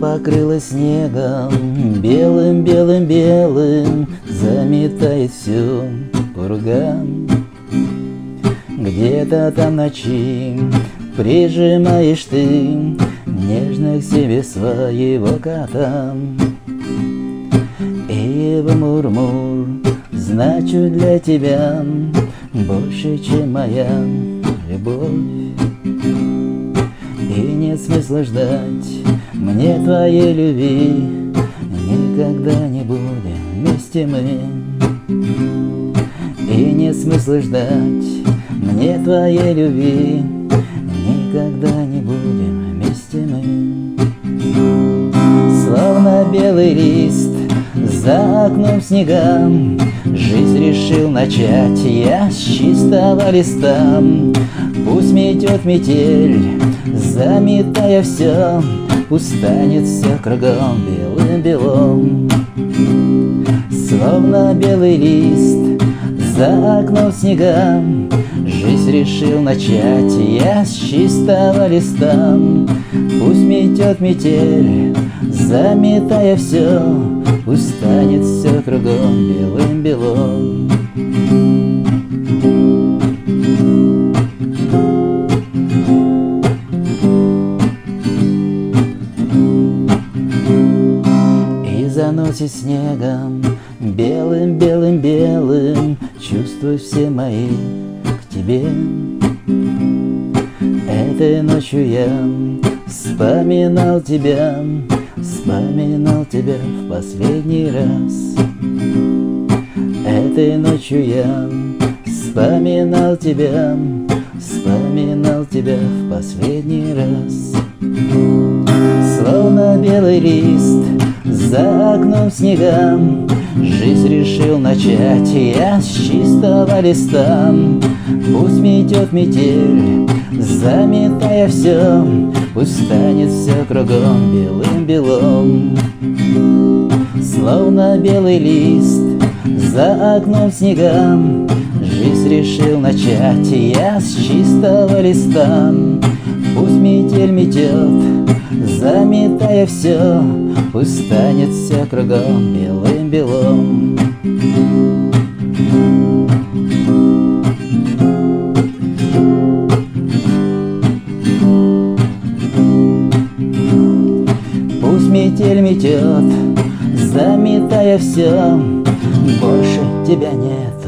покрылось снегом Белым, белым, белым Заметает все ураган Где-то там ночи Прижимаешь ты Нежно к себе своего кота. И в мурмур Значу для тебя Больше, чем моя любовь нет смысла ждать. Мне твоей любви Никогда не будем вместе мы. И нет смысла ждать. Мне твоей любви Никогда не будем вместе мы. Словно белый лист За окном снега Жизнь решил начать. Я с чистого листа. Пусть метет метель Заметая все Устанет все кругом белым-белом Словно белый лист За окном снега Жизнь решил начать Я с чистого листа. Пусть метет метель Заметая все Устанет все кругом белым-белом заносит снегом Белым, белым, белым Чувствую все мои к тебе. Этой ночью я вспоминал тебя Вспоминал тебя в последний раз. Этой ночью я вспоминал тебя Вспоминал тебя в последний раз. Словно белый лист за окном снега Жизнь решил начать я с чистого листа. Пусть метет метель, заметая все Пусть станет все кругом белым-белом Словно белый лист за окном снега Жизнь решил начать я с чистого листа. Пусть метель метет, заметая все Пусть станет все кругом белым-белом Пусть метель метет, заметая все Больше тебя нету